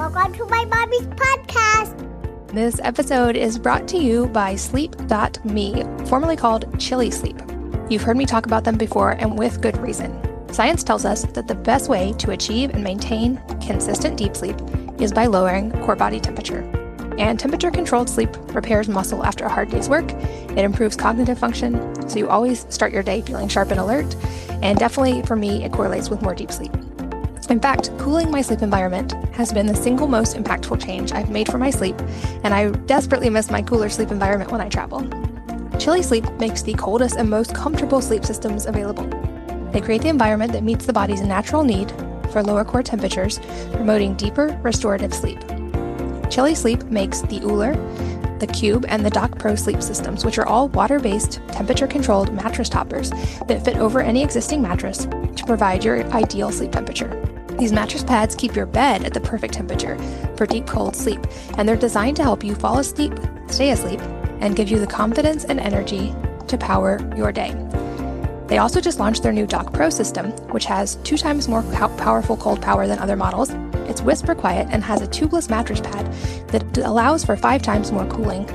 Welcome to my mommy's podcast. This episode is brought to you by Sleep.me, formerly called Chili Sleep. You've heard me talk about them before, and with good reason. Science tells us that the best way to achieve and maintain consistent deep sleep is by lowering core body temperature. And temperature controlled sleep repairs muscle after a hard day's work. It improves cognitive function, so you always start your day feeling sharp and alert. And definitely for me, it correlates with more deep sleep. In fact, cooling my sleep environment has been the single most impactful change I've made for my sleep, and I desperately miss my cooler sleep environment when I travel. Chili Sleep makes the coldest and most comfortable sleep systems available. They create the environment that meets the body's natural need for lower core temperatures, promoting deeper restorative sleep. Chili Sleep makes the Ooler, the Cube, and the Dock Pro sleep systems, which are all water based, temperature controlled mattress toppers that fit over any existing mattress to provide your ideal sleep temperature. These mattress pads keep your bed at the perfect temperature for deep cold sleep, and they're designed to help you fall asleep, stay asleep, and give you the confidence and energy to power your day. They also just launched their new Dock Pro system, which has two times more powerful cold power than other models. It's whisper quiet and has a tubeless mattress pad that allows for five times more cooling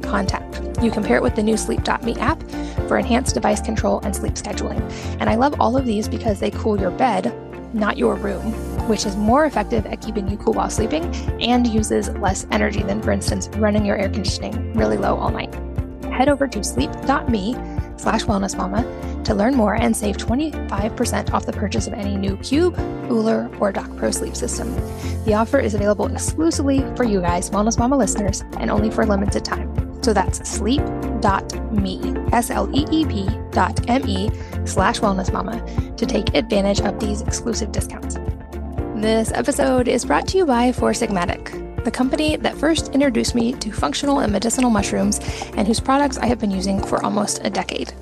contact. You compare it with the new Sleep.me app for enhanced device control and sleep scheduling. And I love all of these because they cool your bed not your room, which is more effective at keeping you cool while sleeping and uses less energy than, for instance, running your air conditioning really low all night. Head over to sleep.me slash wellnessmama to learn more and save 25% off the purchase of any new Cube, Ooler, or Dock Pro sleep system. The offer is available exclusively for you guys, Wellness Mama listeners, and only for a limited time. So that's sleep.me, S L E E P dot M E slash wellness mama to take advantage of these exclusive discounts. This episode is brought to you by Four Sigmatic, the company that first introduced me to functional and medicinal mushrooms and whose products I have been using for almost a decade.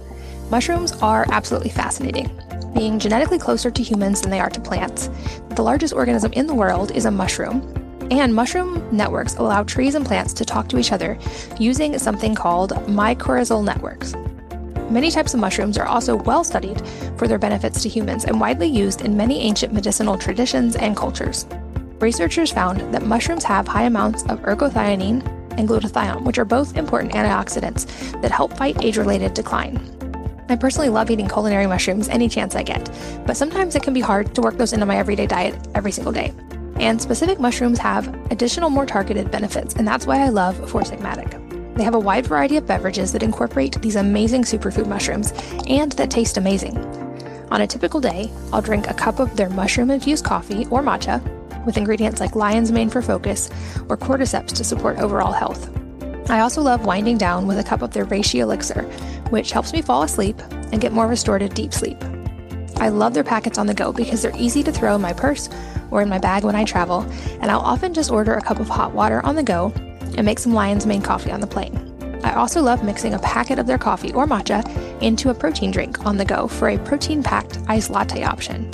Mushrooms are absolutely fascinating. Being genetically closer to humans than they are to plants, the largest organism in the world is a mushroom, and mushroom networks allow trees and plants to talk to each other using something called mycorrhizal networks. Many types of mushrooms are also well studied for their benefits to humans and widely used in many ancient medicinal traditions and cultures. Researchers found that mushrooms have high amounts of ergothioneine and glutathione, which are both important antioxidants that help fight age related decline. I personally love eating culinary mushrooms any chance I get, but sometimes it can be hard to work those into my everyday diet every single day. And specific mushrooms have additional, more targeted benefits, and that's why I love Four Sigmatic. They have a wide variety of beverages that incorporate these amazing superfood mushrooms and that taste amazing. On a typical day, I'll drink a cup of their mushroom infused coffee or matcha with ingredients like lion's mane for focus or cordyceps to support overall health. I also love winding down with a cup of their reishi elixir, which helps me fall asleep and get more restorative deep sleep. I love their packets on the go because they're easy to throw in my purse or in my bag when I travel, and I'll often just order a cup of hot water on the go and make some Lion's Mane coffee on the plane. I also love mixing a packet of their coffee or matcha into a protein drink on the go for a protein packed iced latte option.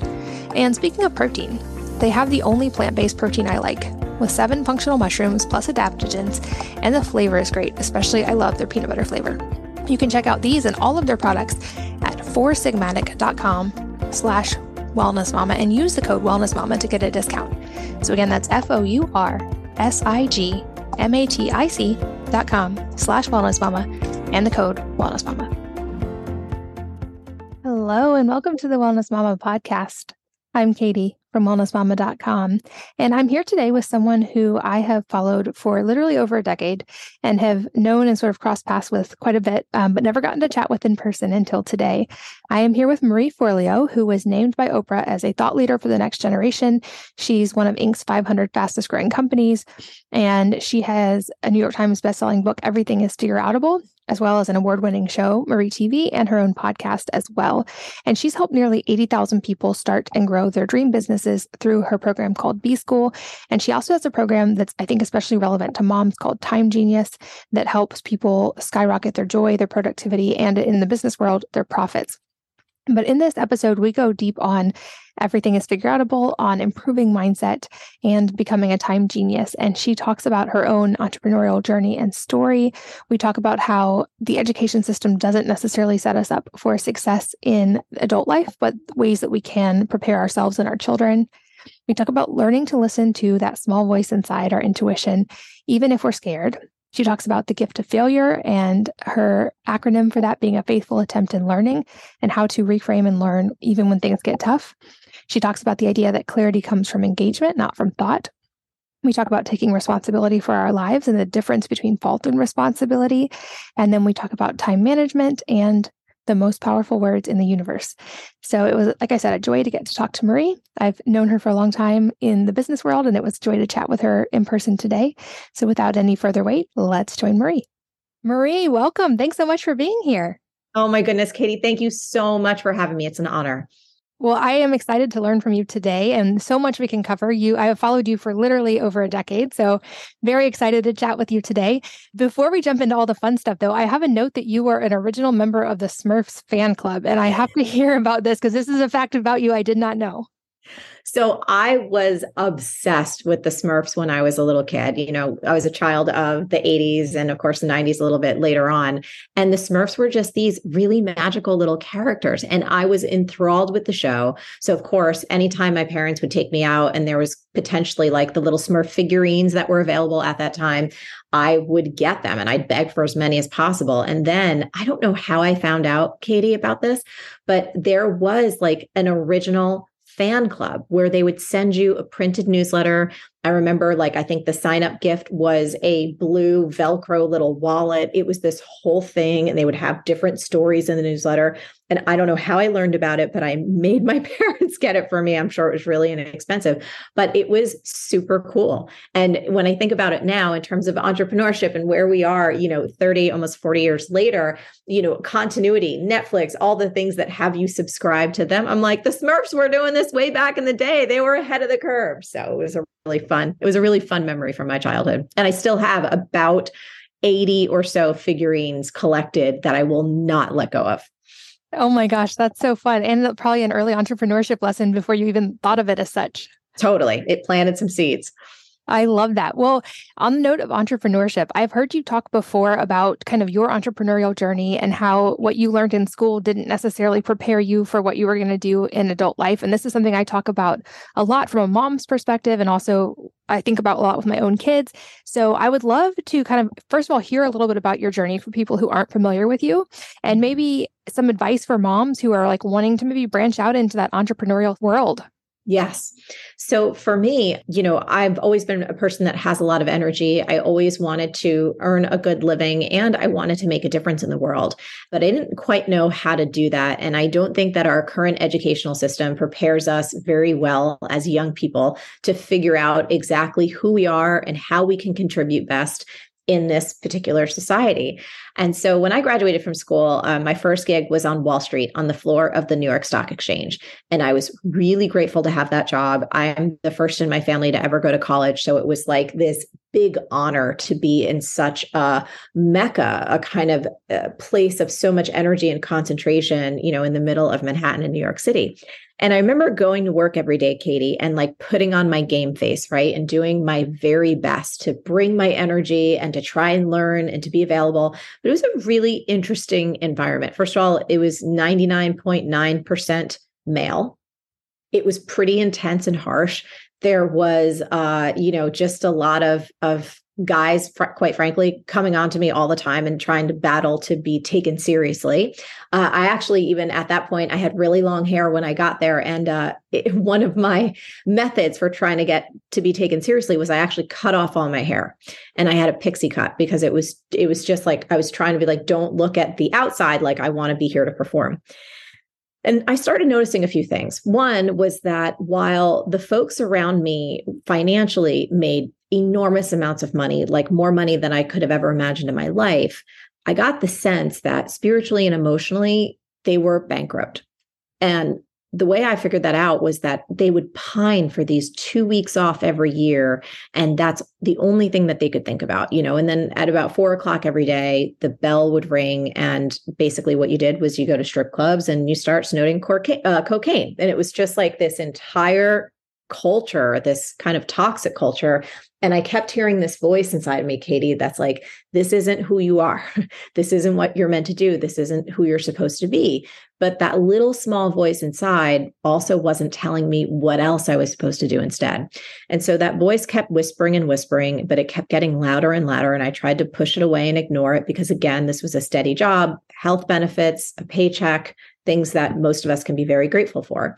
And speaking of protein, they have the only plant based protein I like, with seven functional mushrooms plus adaptogens, and the flavor is great, especially I love their peanut butter flavor. You can check out these and all of their products at foursigmatic.com slash wellness mama and use the code wellness mama to get a discount. So again, that's F O U R S I G M A T I C dot com slash wellness mama and the code wellness mama. Hello and welcome to the Wellness Mama podcast. I'm Katie from wellnessmama.com. And I'm here today with someone who I have followed for literally over a decade and have known and sort of crossed paths with quite a bit, um, but never gotten to chat with in person until today. I am here with Marie Forleo, who was named by Oprah as a thought leader for the next generation. She's one of Inc.'s 500 fastest growing companies, and she has a New York Times bestselling book, Everything is Figureoutable, as well as an award winning show, Marie TV, and her own podcast as well. And she's helped nearly 80,000 people start and grow their dream businesses through her program called B-School. And she also has a program that's, I think, especially relevant to moms called Time Genius that helps people skyrocket their joy, their productivity, and in the business world, their profits. But in this episode, we go deep on everything is figureoutable, on improving mindset and becoming a time genius. And she talks about her own entrepreneurial journey and story. We talk about how the education system doesn't necessarily set us up for success in adult life, but ways that we can prepare ourselves and our children. We talk about learning to listen to that small voice inside our intuition, even if we're scared. She talks about the gift of failure and her acronym for that being a faithful attempt in learning and how to reframe and learn even when things get tough. She talks about the idea that clarity comes from engagement, not from thought. We talk about taking responsibility for our lives and the difference between fault and responsibility. And then we talk about time management and the most powerful words in the universe. So it was, like I said, a joy to get to talk to Marie. I've known her for a long time in the business world, and it was a joy to chat with her in person today. So without any further wait, let's join Marie. Marie, welcome. Thanks so much for being here. Oh my goodness, Katie, thank you so much for having me. It's an honor. Well, I am excited to learn from you today and so much we can cover. You I have followed you for literally over a decade, so very excited to chat with you today. Before we jump into all the fun stuff though, I have a note that you were an original member of the Smurfs fan club and I have to hear about this because this is a fact about you I did not know. So I was obsessed with the Smurfs when I was a little kid. You know, I was a child of the 80s and, of course, the 90s a little bit later on. And the Smurfs were just these really magical little characters. And I was enthralled with the show. So, of course, anytime my parents would take me out and there was potentially like the little Smurf figurines that were available at that time, I would get them and I'd beg for as many as possible. And then I don't know how I found out, Katie, about this, but there was like an original fan club where they would send you a printed newsletter. I remember, like, I think the sign up gift was a blue Velcro little wallet. It was this whole thing, and they would have different stories in the newsletter. And I don't know how I learned about it, but I made my parents get it for me. I'm sure it was really inexpensive, but it was super cool. And when I think about it now in terms of entrepreneurship and where we are, you know, 30, almost 40 years later, you know, continuity, Netflix, all the things that have you subscribe to them. I'm like, the Smurfs were doing this way back in the day. They were ahead of the curve. So it was a really fun, it was a really fun memory from my childhood. And I still have about 80 or so figurines collected that I will not let go of. Oh my gosh, that's so fun. And probably an early entrepreneurship lesson before you even thought of it as such. Totally. It planted some seeds. I love that. Well, on the note of entrepreneurship, I've heard you talk before about kind of your entrepreneurial journey and how what you learned in school didn't necessarily prepare you for what you were going to do in adult life. And this is something I talk about a lot from a mom's perspective and also I think about a lot with my own kids. So I would love to kind of, first of all, hear a little bit about your journey for people who aren't familiar with you and maybe some advice for moms who are like wanting to maybe branch out into that entrepreneurial world. Yes. So for me, you know, I've always been a person that has a lot of energy. I always wanted to earn a good living and I wanted to make a difference in the world, but I didn't quite know how to do that. And I don't think that our current educational system prepares us very well as young people to figure out exactly who we are and how we can contribute best in this particular society. And so when I graduated from school, um, my first gig was on Wall Street on the floor of the New York Stock Exchange. And I was really grateful to have that job. I am the first in my family to ever go to college. So it was like this big honor to be in such a mecca, a kind of a uh, place of so much energy and concentration, you know, in the middle of Manhattan in New York City. And I remember going to work every day, Katie, and like putting on my game face, right? And doing my very best to bring my energy and to try and learn and to be available. But it was a really interesting environment. First of all, it was 99.9% male. It was pretty intense and harsh. There was uh, you know, just a lot of of guys, fr- quite frankly, coming on to me all the time and trying to battle to be taken seriously. Uh, I actually, even at that point, I had really long hair when I got there. And uh, it, one of my methods for trying to get to be taken seriously was I actually cut off all my hair and I had a pixie cut because it was, it was just like, I was trying to be like, don't look at the outside like I want to be here to perform. And I started noticing a few things. One was that while the folks around me financially made enormous amounts of money, like more money than I could have ever imagined in my life, I got the sense that spiritually and emotionally, they were bankrupt. And the way I figured that out was that they would pine for these two weeks off every year. And that's the only thing that they could think about, you know. And then at about four o'clock every day, the bell would ring. And basically, what you did was you go to strip clubs and you start snorting uh, cocaine. And it was just like this entire culture, this kind of toxic culture. And I kept hearing this voice inside of me, Katie, that's like, this isn't who you are. this isn't what you're meant to do. This isn't who you're supposed to be. But that little small voice inside also wasn't telling me what else I was supposed to do instead. And so that voice kept whispering and whispering, but it kept getting louder and louder. And I tried to push it away and ignore it because, again, this was a steady job, health benefits, a paycheck, things that most of us can be very grateful for.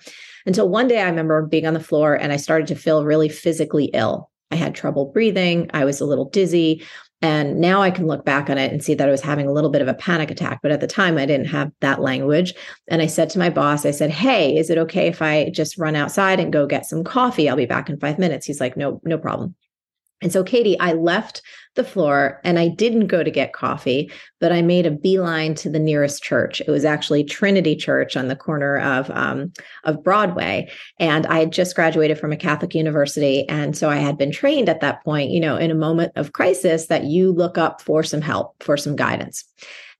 Until one day I remember being on the floor and I started to feel really physically ill. I had trouble breathing. I was a little dizzy. And now I can look back on it and see that I was having a little bit of a panic attack. But at the time, I didn't have that language. And I said to my boss, I said, Hey, is it okay if I just run outside and go get some coffee? I'll be back in five minutes. He's like, No, no problem. And so, Katie, I left the floor and I didn't go to get coffee, but I made a beeline to the nearest church. It was actually Trinity Church on the corner of um, of Broadway, and I had just graduated from a Catholic university, and so I had been trained at that point, you know, in a moment of crisis, that you look up for some help, for some guidance.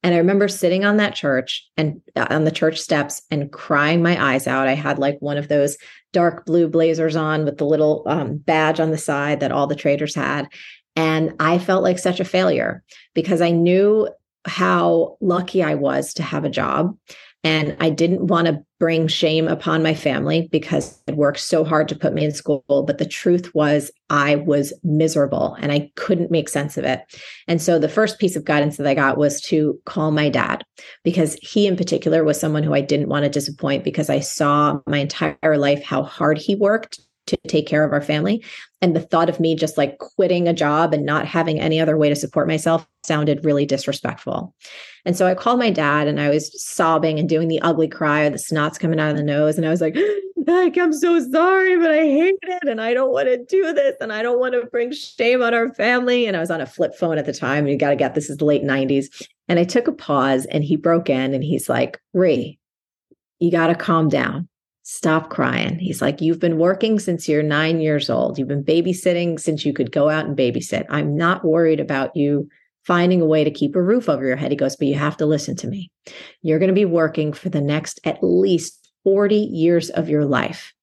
And I remember sitting on that church and uh, on the church steps and crying my eyes out. I had like one of those dark blue blazers on with the little um, badge on the side that all the traders had. And I felt like such a failure because I knew how lucky I was to have a job. And I didn't want to bring shame upon my family because it worked so hard to put me in school. But the truth was, I was miserable and I couldn't make sense of it. And so the first piece of guidance that I got was to call my dad because he, in particular, was someone who I didn't want to disappoint because I saw my entire life how hard he worked to take care of our family. And the thought of me just like quitting a job and not having any other way to support myself sounded really disrespectful. And so I called my dad and I was sobbing and doing the ugly cry, or the snot's coming out of the nose. And I was like, like, I'm so sorry, but I hate it. And I don't want to do this. And I don't want to bring shame on our family. And I was on a flip phone at the time. And You got to get this is the late 90s. And I took a pause and he broke in and he's like, Ree, you got to calm down stop crying. He's like, You've been working since you're nine years old. You've been babysitting since you could go out and babysit. I'm not worried about you finding a way to keep a roof over your head. He goes, But you have to listen to me. You're going to be working for the next at least 40 years of your life.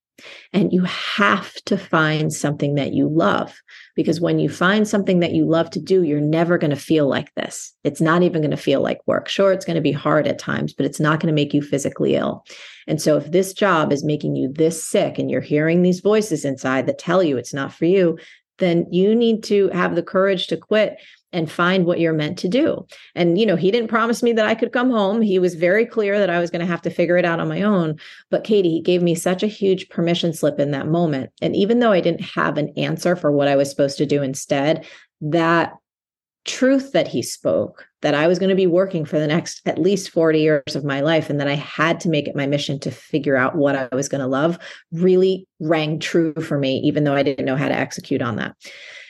And you have to find something that you love because when you find something that you love to do, you're never going to feel like this. It's not even going to feel like work. Sure, it's going to be hard at times, but it's not going to make you physically ill. And so, if this job is making you this sick and you're hearing these voices inside that tell you it's not for you, then you need to have the courage to quit and find what you're meant to do. And, you know, he didn't promise me that I could come home. He was very clear that I was going to have to figure it out on my own. But Katie, he gave me such a huge permission slip in that moment. And even though I didn't have an answer for what I was supposed to do instead, that truth that he spoke that I was going to be working for the next at least 40 years of my life and that I had to make it my mission to figure out what I was going to love really rang true for me, even though I didn't know how to execute on that.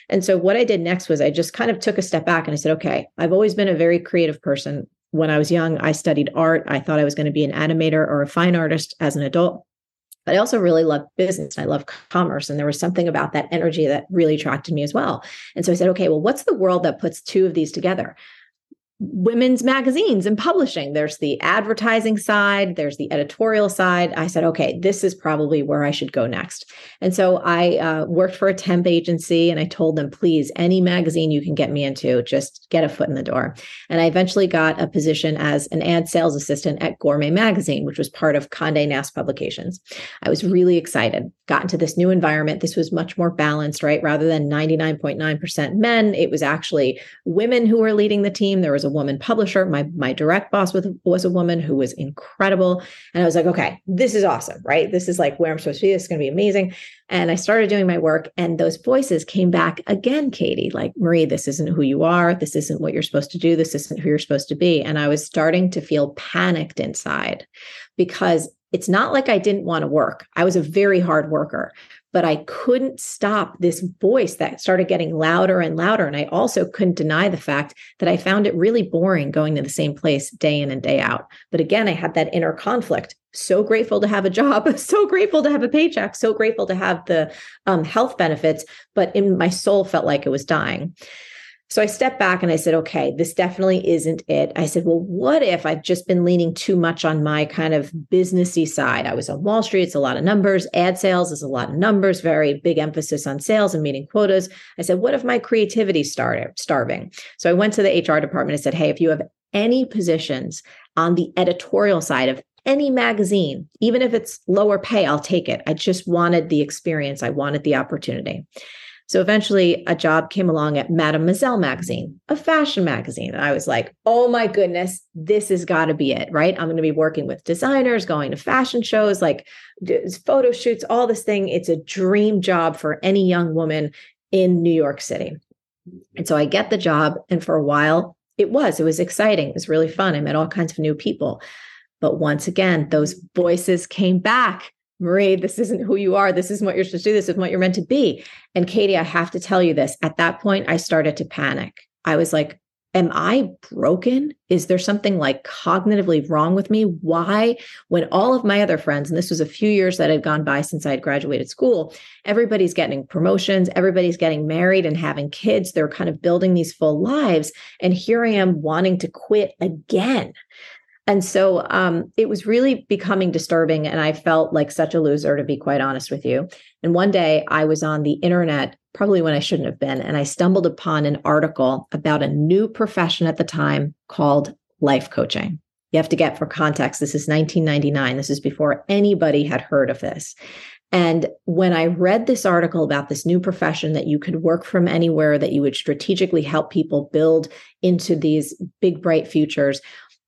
And so what I did next was I just kind of took a step back and I said, okay, I've always been a very creative person. When I was young, I studied art. I thought I was going to be an animator or a fine artist as an adult. But I also really love business. I love commerce. And there was something about that energy that really attracted me as well. And so I said, okay, well, what's the world that puts two of these together? Women's magazines and publishing. There's the advertising side, there's the editorial side. I said, okay, this is probably where I should go next. And so I uh, worked for a temp agency and I told them, please, any magazine you can get me into, just get a foot in the door. And I eventually got a position as an ad sales assistant at Gourmet Magazine, which was part of Conde Nast Publications. I was really excited, got into this new environment. This was much more balanced, right? Rather than 99.9% men, it was actually women who were leading the team. There was a woman publisher. My my direct boss was, was a woman who was incredible. And I was like, okay, this is awesome, right? This is like where I'm supposed to be. This is going to be amazing. And I started doing my work, and those voices came back again, Katie, like, Marie, this isn't who you are. This isn't what you're supposed to do. This isn't who you're supposed to be. And I was starting to feel panicked inside because it's not like I didn't want to work. I was a very hard worker, but I couldn't stop this voice that started getting louder and louder. And I also couldn't deny the fact that I found it really boring going to the same place day in and day out. But again, I had that inner conflict. So grateful to have a job, so grateful to have a paycheck, so grateful to have the um, health benefits, but in my soul felt like it was dying. So I stepped back and I said, okay, this definitely isn't it. I said, well, what if I've just been leaning too much on my kind of businessy side? I was on Wall Street, it's a lot of numbers. Ad sales is a lot of numbers, very big emphasis on sales and meeting quotas. I said, what if my creativity started starving? So I went to the HR department and said, hey, if you have any positions on the editorial side of any magazine, even if it's lower pay, I'll take it. I just wanted the experience, I wanted the opportunity. So eventually a job came along at Mademoiselle magazine, a fashion magazine. And I was like, oh my goodness, this has got to be it, right? I'm going to be working with designers, going to fashion shows, like photo shoots, all this thing. It's a dream job for any young woman in New York City. And so I get the job. And for a while, it was, it was exciting. It was really fun. I met all kinds of new people. But once again, those voices came back Marie, this isn't who you are. This isn't what you're supposed to do. This is what you're meant to be. And Katie, I have to tell you this. At that point, I started to panic. I was like, Am I broken? Is there something like cognitively wrong with me? Why, when all of my other friends, and this was a few years that had gone by since I had graduated school, everybody's getting promotions, everybody's getting married and having kids. They're kind of building these full lives. And here I am wanting to quit again. And so um, it was really becoming disturbing. And I felt like such a loser, to be quite honest with you. And one day I was on the internet, probably when I shouldn't have been, and I stumbled upon an article about a new profession at the time called life coaching. You have to get for context, this is 1999. This is before anybody had heard of this. And when I read this article about this new profession that you could work from anywhere, that you would strategically help people build into these big, bright futures,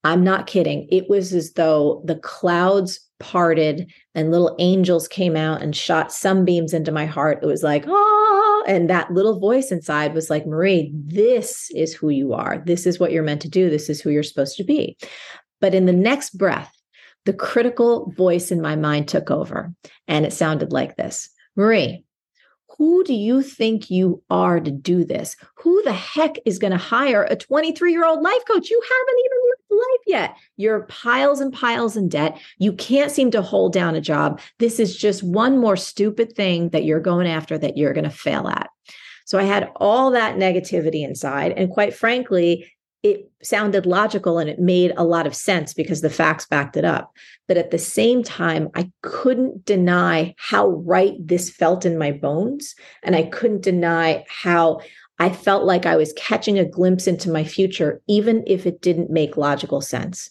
I'm not kidding. It was as though the clouds parted and little angels came out and shot sunbeams into my heart. It was like, ah, and that little voice inside was like, Marie, this is who you are. This is what you're meant to do. This is who you're supposed to be. But in the next breath, the critical voice in my mind took over and it sounded like this Marie, who do you think you are to do this? Who the heck is going to hire a 23 year old life coach? You haven't even life yet. You're piles and piles in debt. You can't seem to hold down a job. This is just one more stupid thing that you're going after that you're going to fail at. So I had all that negativity inside. And quite frankly, it sounded logical and it made a lot of sense because the facts backed it up. But at the same time, I couldn't deny how right this felt in my bones. And I couldn't deny how I felt like I was catching a glimpse into my future, even if it didn't make logical sense.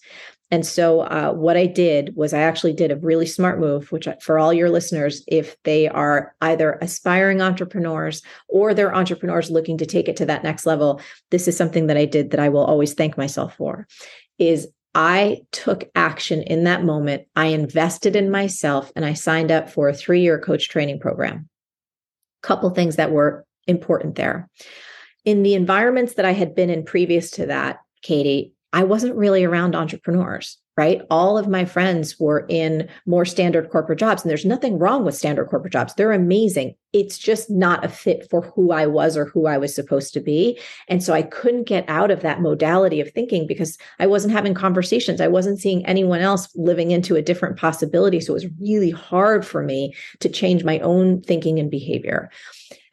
And so, uh, what I did was I actually did a really smart move, which for all your listeners, if they are either aspiring entrepreneurs or they're entrepreneurs looking to take it to that next level, this is something that I did that I will always thank myself for. Is I took action in that moment. I invested in myself and I signed up for a three year coach training program. Couple things that were important there. In the environments that I had been in previous to that, Katie, I wasn't really around entrepreneurs, right? All of my friends were in more standard corporate jobs, and there's nothing wrong with standard corporate jobs. They're amazing. It's just not a fit for who I was or who I was supposed to be. And so I couldn't get out of that modality of thinking because I wasn't having conversations. I wasn't seeing anyone else living into a different possibility. So it was really hard for me to change my own thinking and behavior.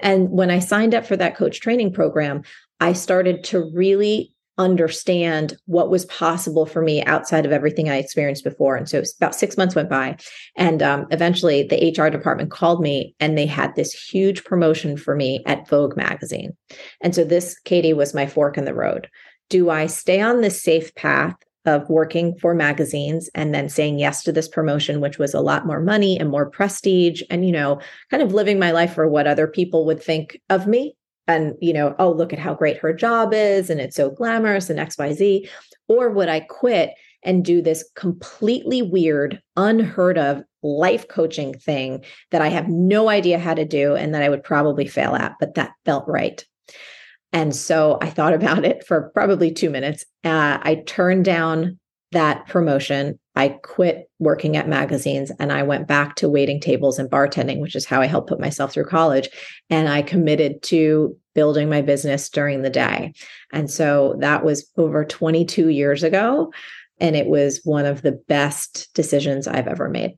And when I signed up for that coach training program, I started to really understand what was possible for me outside of everything I experienced before. And so about six months went by. And um, eventually the HR department called me and they had this huge promotion for me at Vogue magazine. And so this, Katie, was my fork in the road. Do I stay on this safe path of working for magazines and then saying yes to this promotion, which was a lot more money and more prestige, and, you know, kind of living my life for what other people would think of me and you know oh look at how great her job is and it's so glamorous and xyz or would i quit and do this completely weird unheard of life coaching thing that i have no idea how to do and that i would probably fail at but that felt right. And so i thought about it for probably two minutes. Uh, i turned down that promotion I quit working at magazines and I went back to waiting tables and bartending, which is how I helped put myself through college. And I committed to building my business during the day. And so that was over 22 years ago. And it was one of the best decisions I've ever made.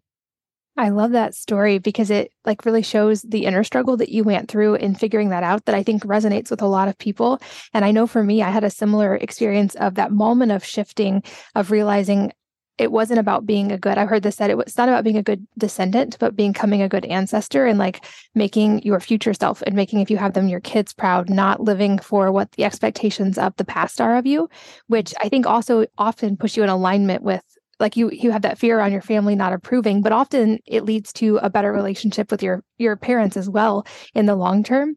I love that story because it like really shows the inner struggle that you went through in figuring that out that I think resonates with a lot of people. And I know for me, I had a similar experience of that moment of shifting, of realizing it wasn't about being a good, I've heard this said, it was not about being a good descendant, but becoming a good ancestor and like making your future self and making, if you have them, your kids proud, not living for what the expectations of the past are of you, which I think also often push you in alignment with like you you have that fear on your family not approving but often it leads to a better relationship with your your parents as well in the long term.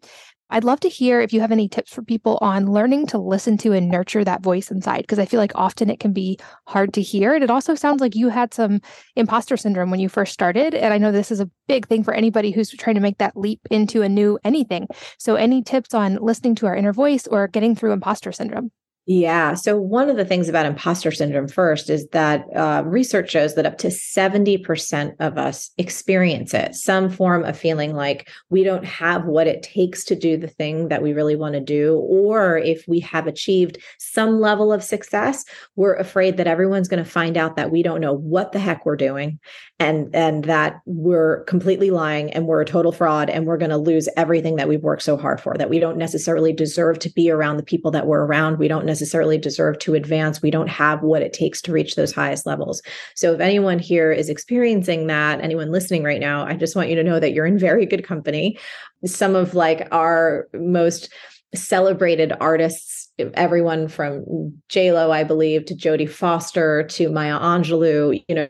I'd love to hear if you have any tips for people on learning to listen to and nurture that voice inside because i feel like often it can be hard to hear. And it also sounds like you had some imposter syndrome when you first started and i know this is a big thing for anybody who's trying to make that leap into a new anything. So any tips on listening to our inner voice or getting through imposter syndrome yeah. So, one of the things about imposter syndrome first is that uh, research shows that up to 70% of us experience it, some form of feeling like we don't have what it takes to do the thing that we really want to do. Or if we have achieved some level of success, we're afraid that everyone's going to find out that we don't know what the heck we're doing and, and that we're completely lying and we're a total fraud and we're going to lose everything that we've worked so hard for, that we don't necessarily deserve to be around the people that we're around. We don't necessarily deserve to advance. We don't have what it takes to reach those highest levels. So if anyone here is experiencing that, anyone listening right now, I just want you to know that you're in very good company. Some of like our most celebrated artists everyone from J Lo, I believe, to Jodie Foster to Maya Angelou, you know,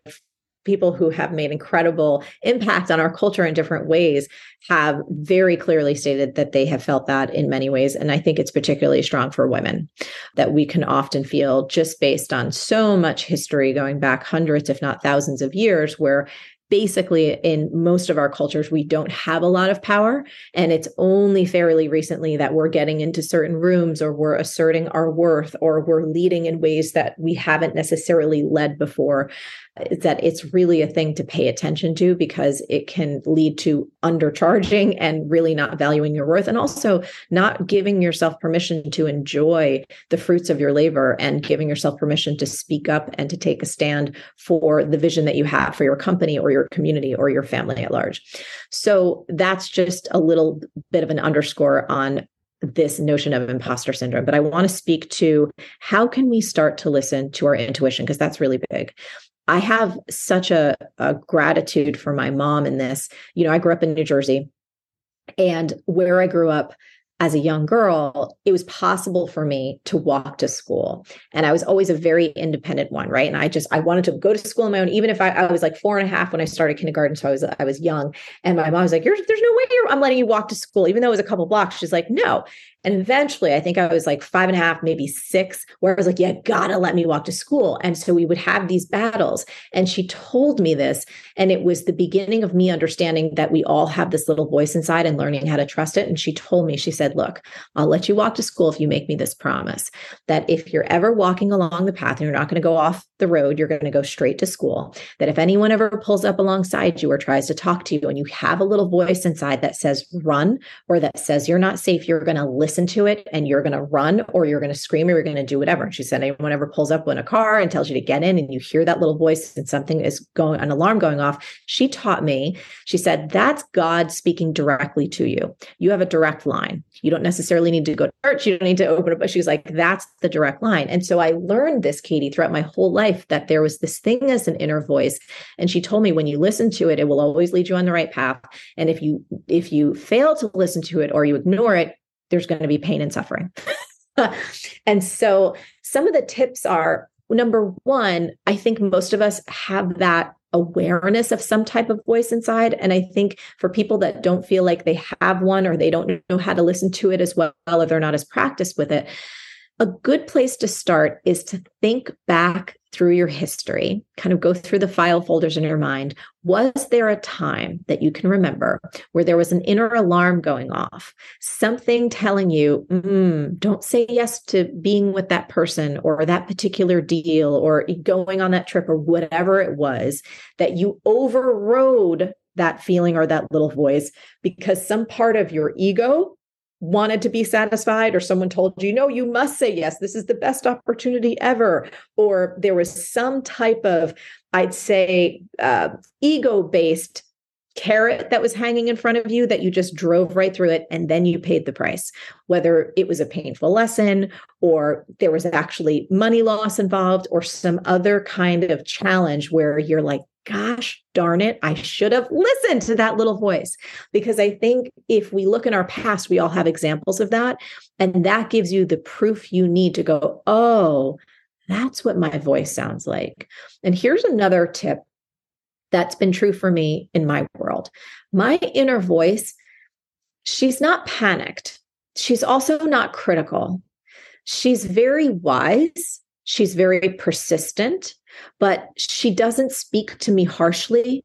people who have made incredible impact on our culture in different ways have very clearly stated that they have felt that in many ways and i think it's particularly strong for women that we can often feel just based on so much history going back hundreds if not thousands of years where basically in most of our cultures we don't have a lot of power and it's only fairly recently that we're getting into certain rooms or we're asserting our worth or we're leading in ways that we haven't necessarily led before that it's really a thing to pay attention to because it can lead to undercharging and really not valuing your worth and also not giving yourself permission to enjoy the fruits of your labor and giving yourself permission to speak up and to take a stand for the vision that you have for your company or your community or your family at large. So that's just a little bit of an underscore on this notion of imposter syndrome but i want to speak to how can we start to listen to our intuition because that's really big I have such a, a gratitude for my mom in this. You know, I grew up in New Jersey, and where I grew up, as a young girl, it was possible for me to walk to school. And I was always a very independent one, right? And I just I wanted to go to school on my own, even if I, I was like four and a half when I started kindergarten. So I was I was young. And my mom was like, There's no way I'm letting you walk to school, even though it was a couple blocks. She's like, No, and eventually, I think I was like five and a half, maybe six, where I was like, yeah, gotta let me walk to school. And so we would have these battles. And she told me this. And it was the beginning of me understanding that we all have this little voice inside and learning how to trust it. And she told me, she said, look, I'll let you walk to school if you make me this promise that if you're ever walking along the path and you're not going to go off the road, you're going to go straight to school. That if anyone ever pulls up alongside you or tries to talk to you and you have a little voice inside that says run or that says you're not safe, you're going to listen listen to it and you're going to run or you're going to scream or you're going to do whatever. And she said, anyone ever pulls up in a car and tells you to get in and you hear that little voice and something is going, an alarm going off. She taught me, she said, that's God speaking directly to you. You have a direct line. You don't necessarily need to go to church. You don't need to open up. But she was like, that's the direct line. And so I learned this, Katie, throughout my whole life that there was this thing as an inner voice. And she told me when you listen to it, it will always lead you on the right path. And if you if you fail to listen to it or you ignore it, there's going to be pain and suffering. and so some of the tips are number one, I think most of us have that awareness of some type of voice inside. And I think for people that don't feel like they have one or they don't know how to listen to it as well, or they're not as practiced with it, a good place to start is to think back through your history, kind of go through the file folders in your mind. Was there a time that you can remember where there was an inner alarm going off? Something telling you, mm, don't say yes to being with that person or that particular deal or going on that trip or whatever it was, that you overrode that feeling or that little voice because some part of your ego wanted to be satisfied or someone told you no you must say yes. This is the best opportunity ever or there was some type of I'd say, uh, ego based carrot that was hanging in front of you that you just drove right through it and then you paid the price. Whether it was a painful lesson or there was actually money loss involved or some other kind of challenge where you're like gosh darn it i should have listened to that little voice because i think if we look in our past we all have examples of that and that gives you the proof you need to go oh that's what my voice sounds like and here's another tip that's been true for me in my world. My inner voice, she's not panicked. She's also not critical. She's very wise. She's very persistent, but she doesn't speak to me harshly.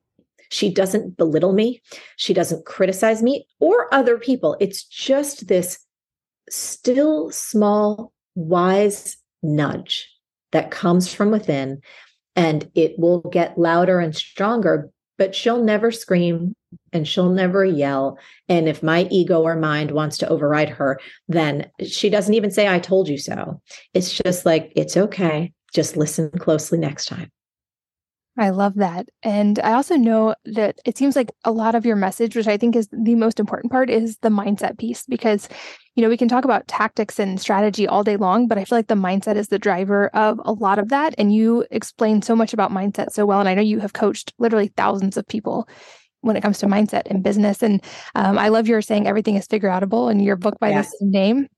She doesn't belittle me. She doesn't criticize me or other people. It's just this still small, wise nudge that comes from within and it will get louder and stronger but she'll never scream and she'll never yell. And if my ego or mind wants to override her then she doesn't even say i told you so. It's just like it's okay. Just listen closely next time I love that. And I also know that it seems like a lot of your message, which I think is the most important part, is the mindset piece because, you know, we can talk about tactics and strategy all day long, but I feel like the mindset is the driver of a lot of that. And you explain so much about mindset so well. And I know you have coached literally thousands of people when it comes to mindset and business. And um, I love your saying everything is figureoutable in your book by yes. the same name.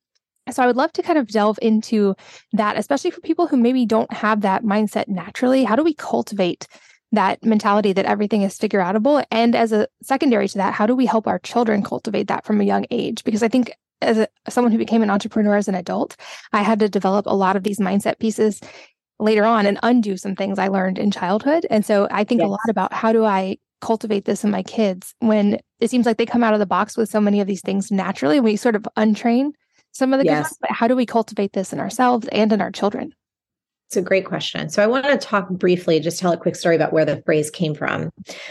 So I would love to kind of delve into that, especially for people who maybe don't have that mindset naturally. How do we cultivate that mentality that everything is figureoutable? And as a secondary to that, how do we help our children cultivate that from a young age? Because I think as a, someone who became an entrepreneur as an adult, I had to develop a lot of these mindset pieces later on and undo some things I learned in childhood. And so I think yes. a lot about how do I cultivate this in my kids when it seems like they come out of the box with so many of these things naturally. We sort of untrain some of the yes. good but how do we cultivate this in ourselves and in our children? It's a great question. So I want to talk briefly, just tell a quick story about where the phrase came from,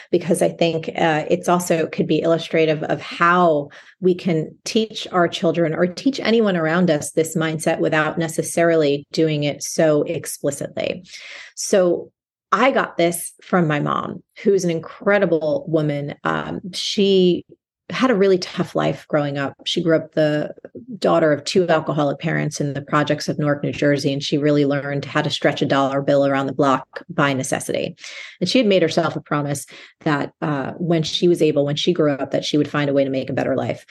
because I think uh, it's also could be illustrative of how we can teach our children or teach anyone around us this mindset without necessarily doing it so explicitly. So I got this from my mom, who's an incredible woman. Um, she had a really tough life growing up. She grew up the daughter of two alcoholic parents in the projects of Newark, New Jersey, and she really learned how to stretch a dollar bill around the block by necessity. And she had made herself a promise that uh, when she was able, when she grew up, that she would find a way to make a better life.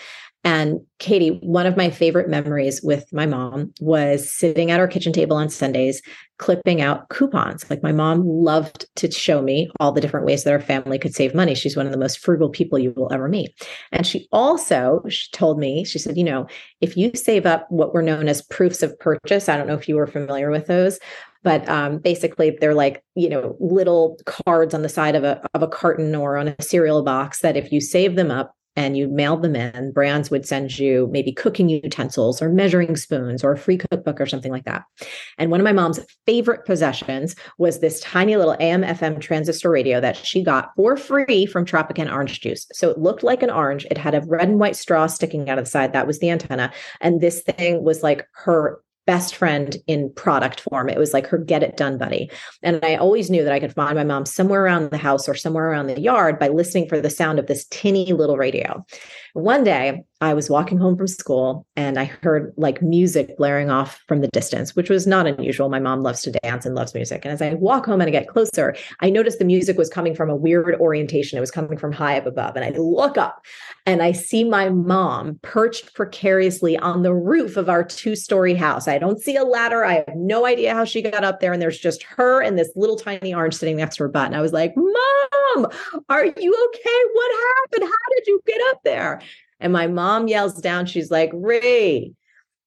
And Katie, one of my favorite memories with my mom was sitting at our kitchen table on Sundays, clipping out coupons. Like my mom loved to show me all the different ways that our family could save money. She's one of the most frugal people you will ever meet. And she also she told me, she said, you know, if you save up what were known as proofs of purchase, I don't know if you were familiar with those, but um, basically they're like you know little cards on the side of a of a carton or on a cereal box that if you save them up and you mailed them in, brands would send you maybe cooking utensils or measuring spoons or a free cookbook or something like that. And one of my mom's favorite possessions was this tiny little AM FM transistor radio that she got for free from Tropicana Orange Juice. So it looked like an orange. It had a red and white straw sticking out of the side. That was the antenna. And this thing was like her best friend in product form. It was like her get it done buddy. And I always knew that I could find my mom somewhere around the house or somewhere around the yard by listening for the sound of this tinny little radio. One day, I was walking home from school and I heard like music blaring off from the distance, which was not unusual. My mom loves to dance and loves music. And as I walk home and I get closer, I noticed the music was coming from a weird orientation. It was coming from high up above. And I look up and I see my mom perched precariously on the roof of our two story house. I don't see a ladder. I have no idea how she got up there. And there's just her and this little tiny orange sitting next to her butt. And I was like, Mom, are you okay? What happened? How did you get up there? And my mom yells down, she's like, Ray,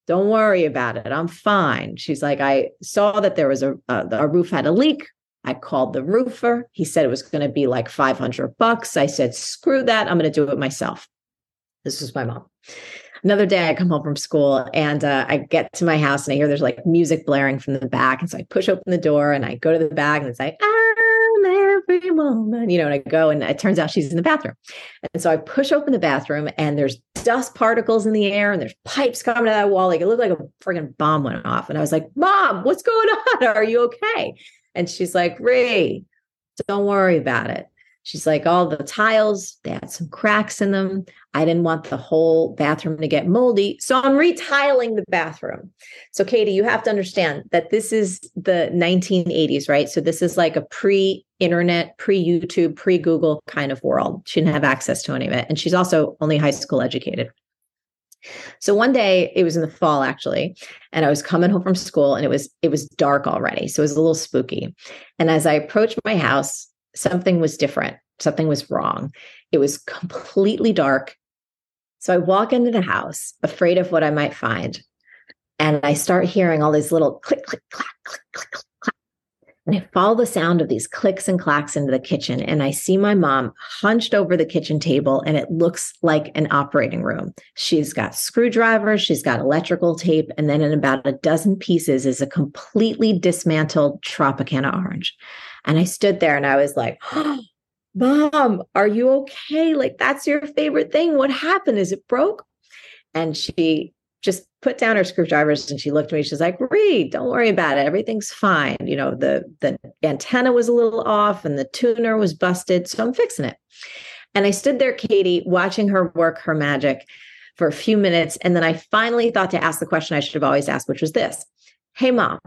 don't worry about it. I'm fine. She's like, I saw that there was a, a roof had a leak. I called the roofer. He said it was going to be like 500 bucks. I said, screw that. I'm going to do it myself. This was my mom. Another day, I come home from school and uh, I get to my house and I hear there's like music blaring from the back. And so I push open the door and I go to the back and it's like, moment, you know, and I go and it turns out she's in the bathroom. And so I push open the bathroom and there's dust particles in the air and there's pipes coming out of that wall. Like it looked like a friggin' bomb went off. And I was like, Mom, what's going on? Are you okay? And she's like, Ray, Don't worry about it. She's like, all the tiles, they had some cracks in them. I didn't want the whole bathroom to get moldy. So I'm retiling the bathroom. So, Katie, you have to understand that this is the 1980s, right? So this is like a pre internet, pre YouTube, pre Google kind of world. She didn't have access to any of it. And she's also only high school educated. So one day it was in the fall actually, and I was coming home from school and it was it was dark already. So it was a little spooky. And as I approached my house, something was different. Something was wrong. It was completely dark. So I walk into the house, afraid of what I might find. And I start hearing all these little click, click, clack, click, click, click. And I follow the sound of these clicks and clacks into the kitchen. And I see my mom hunched over the kitchen table, and it looks like an operating room. She's got screwdrivers, she's got electrical tape, and then in about a dozen pieces is a completely dismantled Tropicana orange. And I stood there and I was like, oh, Mom, are you okay? Like, that's your favorite thing. What happened? Is it broke? And she just put down her screwdrivers and she looked at me. She's like, Reed, don't worry about it. Everything's fine. You know, the the antenna was a little off and the tuner was busted. So I'm fixing it. And I stood there, Katie, watching her work her magic for a few minutes. And then I finally thought to ask the question I should have always asked, which was this Hey, mom,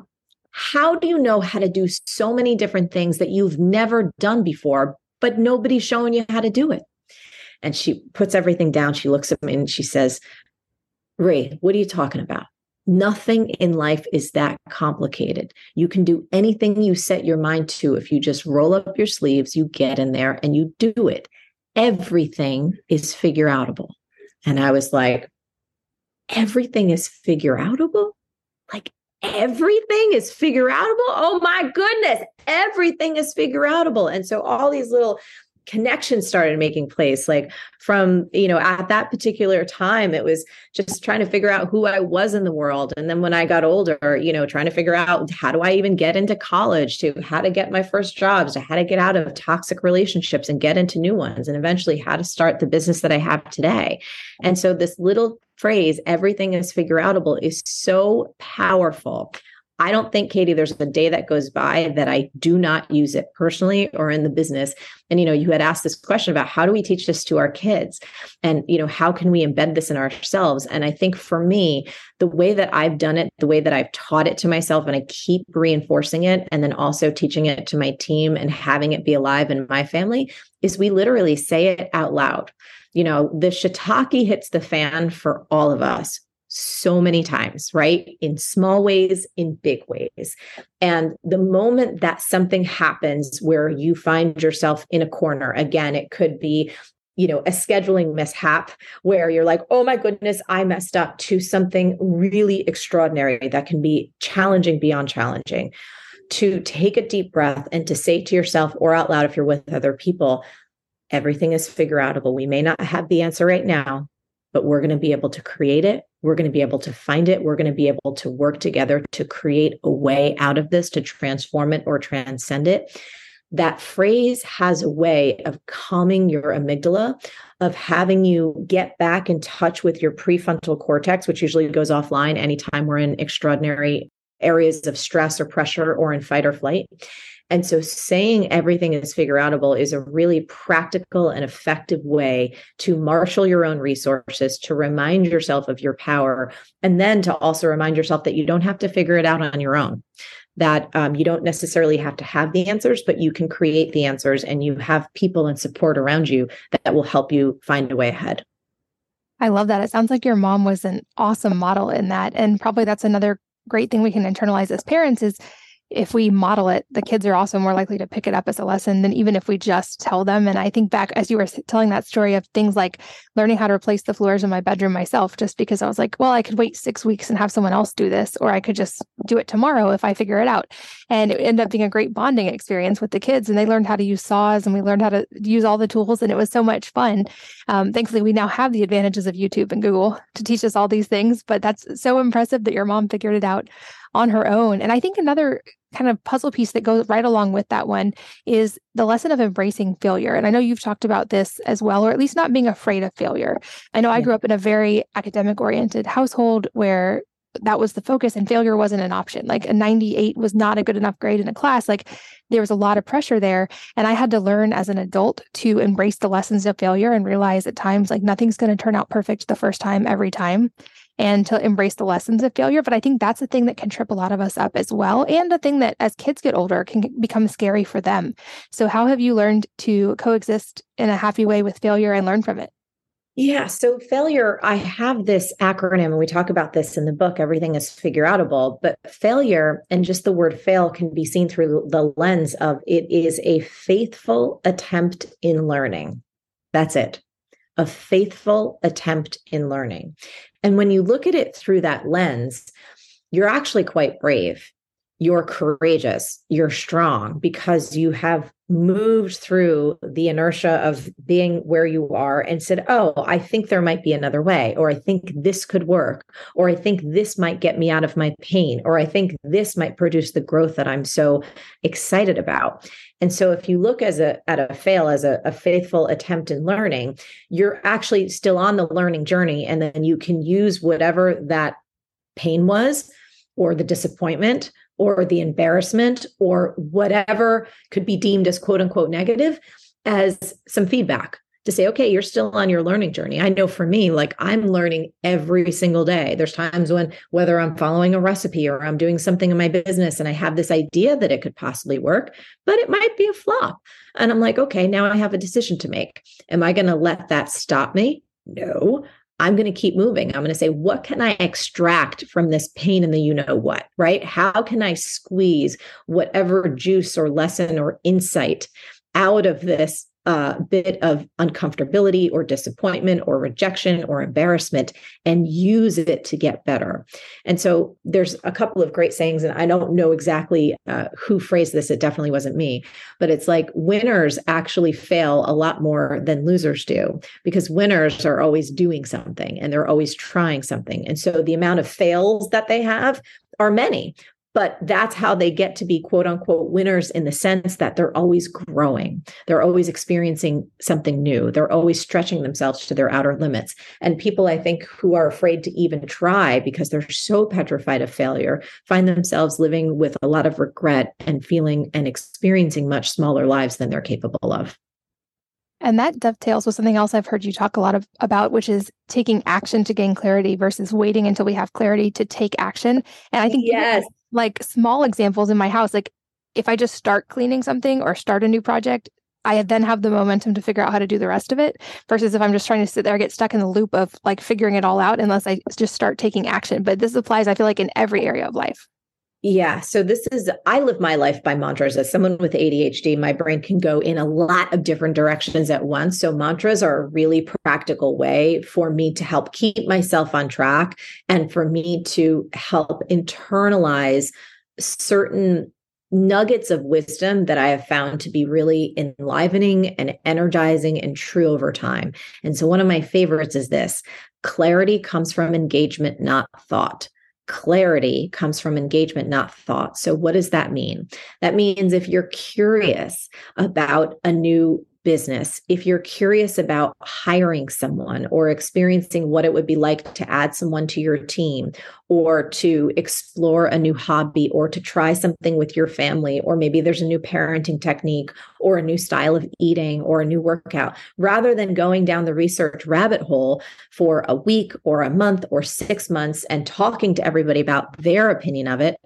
how do you know how to do so many different things that you've never done before, but nobody's showing you how to do it? And she puts everything down. She looks at me and she says, Ray, what are you talking about? Nothing in life is that complicated. You can do anything you set your mind to. If you just roll up your sleeves, you get in there and you do it. Everything is figureoutable. And I was like, everything is figureoutable? Like everything is figureoutable. Oh my goodness, everything is figureoutable. And so all these little connections started making place. Like from you know at that particular time it was just trying to figure out who i was in the world. And then when i got older you know trying to figure out how do i even get into college to how to get my first jobs to how to get out of toxic relationships and get into new ones and eventually how to start the business that i have today. And so this little phrase, everything is figureoutable, is so powerful. I don't think, Katie, there's a day that goes by that I do not use it personally or in the business. And, you know, you had asked this question about how do we teach this to our kids? And, you know, how can we embed this in ourselves? And I think for me, the way that I've done it, the way that I've taught it to myself, and I keep reinforcing it, and then also teaching it to my team and having it be alive in my family is we literally say it out loud you know, the shiitake hits the fan for all of us so many times, right? In small ways, in big ways. And the moment that something happens where you find yourself in a corner, again, it could be you know, a scheduling mishap where you're like, oh my goodness, I messed up to something really extraordinary that can be challenging beyond challenging. To take a deep breath and to say to yourself or out loud if you're with other people, Everything is figureoutable. We may not have the answer right now, but we're going to be able to create it. We're going to be able to find it. We're going to be able to work together to create a way out of this, to transform it or transcend it. That phrase has a way of calming your amygdala, of having you get back in touch with your prefrontal cortex, which usually goes offline anytime we're in extraordinary areas of stress or pressure or in fight or flight. And so saying everything is figureoutable is a really practical and effective way to marshal your own resources, to remind yourself of your power, and then to also remind yourself that you don't have to figure it out on your own. That um, you don't necessarily have to have the answers, but you can create the answers and you have people and support around you that, will help you find a way ahead. I love that. It sounds like your mom was an awesome model in that. And probably that's another great thing we can internalize as parents is if we model it, the kids are also more likely to pick it up as a lesson than even if we just tell them. And I think back as you were telling that story of things like learning how to replace the floors in my bedroom myself, just because I was like, well, I could wait six weeks and have someone else do this, or I could just do it tomorrow if I figure it out. And it ended up being a great bonding experience with the kids. And they learned how to use saws and we learned how to use all the tools. And it was so much fun. Um, thankfully, we now have the advantages of YouTube and Google to teach us all these things. But that's so impressive that your mom figured it out on her own. And I think another kind of puzzle piece that goes right along with that one is the lesson of embracing failure. And I know you've talked about this as well, or at least not being afraid of failure. I know yeah. I grew up in a very academic oriented household where that was the focus and failure wasn't an option. Like a 98 was not a good enough grade in a class. Like there was a lot of pressure there. And I had to learn as an adult to embrace the lessons of failure and realize at times like nothing's going to turn out perfect the first time every time and to embrace the lessons of failure. But I think that's the thing that can trip a lot of us up as well. And the thing that as kids get older can become scary for them. So, how have you learned to coexist in a happy way with failure and learn from it? Yeah. So failure, I have this acronym and we talk about this in the book. Everything is figureoutable, but failure and just the word fail can be seen through the lens of it is a faithful attempt in learning. That's it. A faithful attempt in learning. And when you look at it through that lens, you're actually quite brave. You're courageous, you're strong because you have moved through the inertia of being where you are and said, Oh, I think there might be another way, or I think this could work, or I think this might get me out of my pain, or I think this might produce the growth that I'm so excited about. And so if you look as a at a fail as a, a faithful attempt in learning, you're actually still on the learning journey. And then you can use whatever that pain was or the disappointment or the embarrassment or whatever could be deemed as quote unquote negative as some feedback to say, okay, you're still on your learning journey. I know for me, like I'm learning every single day. There's times when, whether I'm following a recipe or I'm doing something in my business and I have this idea that it could possibly work, but it might be a flop. And I'm like, okay, now I have a decision to make. Am I going to let that stop me? No. I'm going to keep moving. I'm going to say, what can I extract from this pain in the you know what, right? How can I squeeze whatever juice or lesson or insight out of this a bit of uncomfortability or disappointment or rejection or embarrassment and use it to get better. And so there's a couple of great sayings, and I don't know exactly uh, who phrased this. It definitely wasn't me, but it's like winners actually fail a lot more than losers do because winners are always doing something and they're always trying something. And so the amount of fails that they have are many but that's how they get to be quote unquote winners in the sense that they're always growing. They're always experiencing something new. They're always stretching themselves to their outer limits. And people, I think, who are afraid to even try because they're so petrified of failure find themselves living with a lot of regret and feeling and experiencing much smaller lives than they're capable of. And that dovetails with something else I've heard you talk a lot of, about, which is taking action to gain clarity versus waiting until we have clarity to take action. And I think yes, like small examples in my house, like if I just start cleaning something or start a new project, I then have the momentum to figure out how to do the rest of it. Versus if I'm just trying to sit there, get stuck in the loop of like figuring it all out unless I just start taking action. But this applies, I feel like, in every area of life. Yeah. So this is, I live my life by mantras. As someone with ADHD, my brain can go in a lot of different directions at once. So mantras are a really practical way for me to help keep myself on track and for me to help internalize certain nuggets of wisdom that I have found to be really enlivening and energizing and true over time. And so one of my favorites is this clarity comes from engagement, not thought clarity comes from engagement, not thought. So, what does that mean? That means if you're curious about a new business, if you're curious about hiring someone or experiencing what it would be like to add someone to your team or to explore a new hobby or to try something with your family, or maybe there's a new parenting technique or a new style of eating or a new workout, rather than going down the research rabbit hole for a week or a month or six months and talking to everybody about their opinion of it,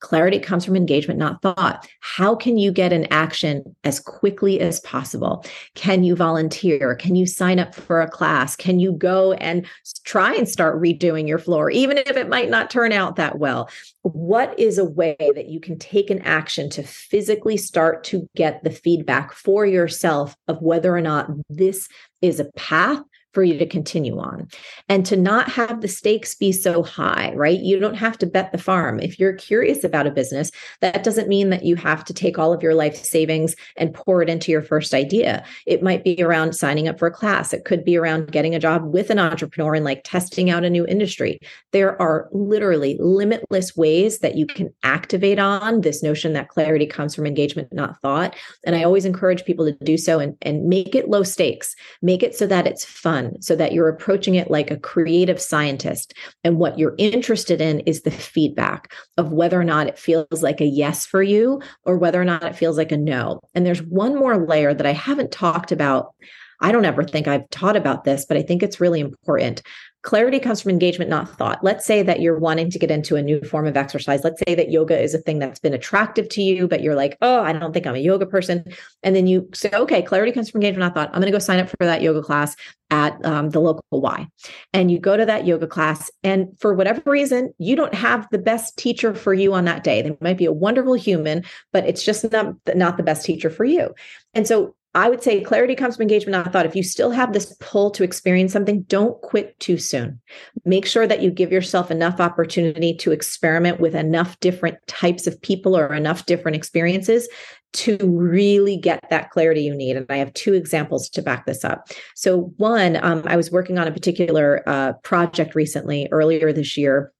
Clarity comes from engagement, not thought. How can you get an action as quickly as possible? Can you volunteer? Can you sign up for a class? Can you go and try and start redoing your floor, even if it might not turn out that well? What is a way that you can take an action to physically start to get the feedback for yourself of whether or not this is a path for you to continue on and to not have the stakes be so high, right? You don't have to bet the farm. If you're curious about a business, that doesn't mean that you have to take all of your life savings and pour it into your first idea. It might be around signing up for a class, it could be around getting a job with an entrepreneur and like testing out a new industry. There are literally limitless ways that you can activate on this notion that clarity comes from engagement, not thought. And I always encourage people to do so and, and make it low stakes, make it so that it's fun so that you're approaching it like a creative scientist. And what you're interested in is the feedback of whether or not it feels like a yes for you or whether or not it feels like a no. And there's one more layer that I haven't talked about. I don't ever think I've taught about this, but I think it's really important. Clarity comes from engagement, not thought. Let's say that you're wanting to get into a new form of exercise. Let's say that yoga is a thing that's been attractive to you, but you're like, oh, I don't think I'm a yoga person. And then you say, okay, clarity comes from engagement, not thought. I'm going to go sign up for that yoga class at um, the local Y. And you go to that yoga class, and for whatever reason, you don't have the best teacher for you on that day. They might be a wonderful human, but it's just not, not the best teacher for you. And so I would say clarity comes from engagement. I thought if you still have this pull to experience something, don't quit too soon. Make sure that you give yourself enough opportunity to experiment with enough different types of people or enough different experiences to really get that clarity you need. And I have two examples to back this up. So, one, um, I was working on a particular uh, project recently, earlier this year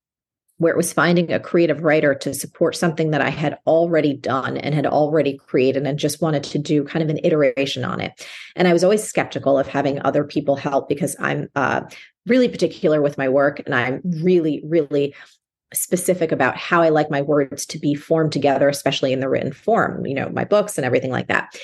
where it was finding a creative writer to support something that I had already done and had already created and just wanted to do kind of an iteration on it. And I was always skeptical of having other people help because I'm uh, really particular with my work and I'm really, really specific about how I like my words to be formed together, especially in the written form, you know, my books and everything like that.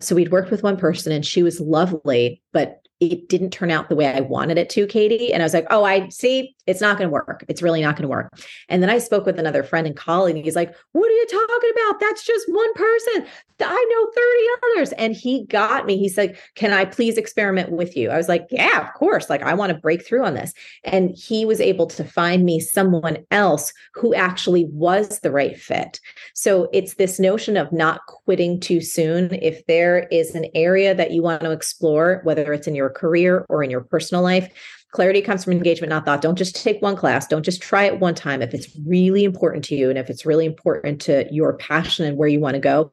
So we'd worked with one person and she was lovely, but it didn't turn out the way I wanted it to, Katie. And I was like, oh, I see, it's not going to work. It's really not going to work. And then I spoke with another friend and colleague, and he's like, what are you talking about? That's just one person. I know 30 others. And he got me. He said, can I please experiment with you? I was like, yeah, of course. Like, I want to break through on this. And he was able to find me someone else who actually was the right fit. So it's this notion of not quitting too soon. If there is an area that you want to explore, whether it's in your career or in your personal life, clarity comes from engagement, not thought. Don't just take one class. Don't just try it one time. If it's really important to you and if it's really important to your passion and where you want to go,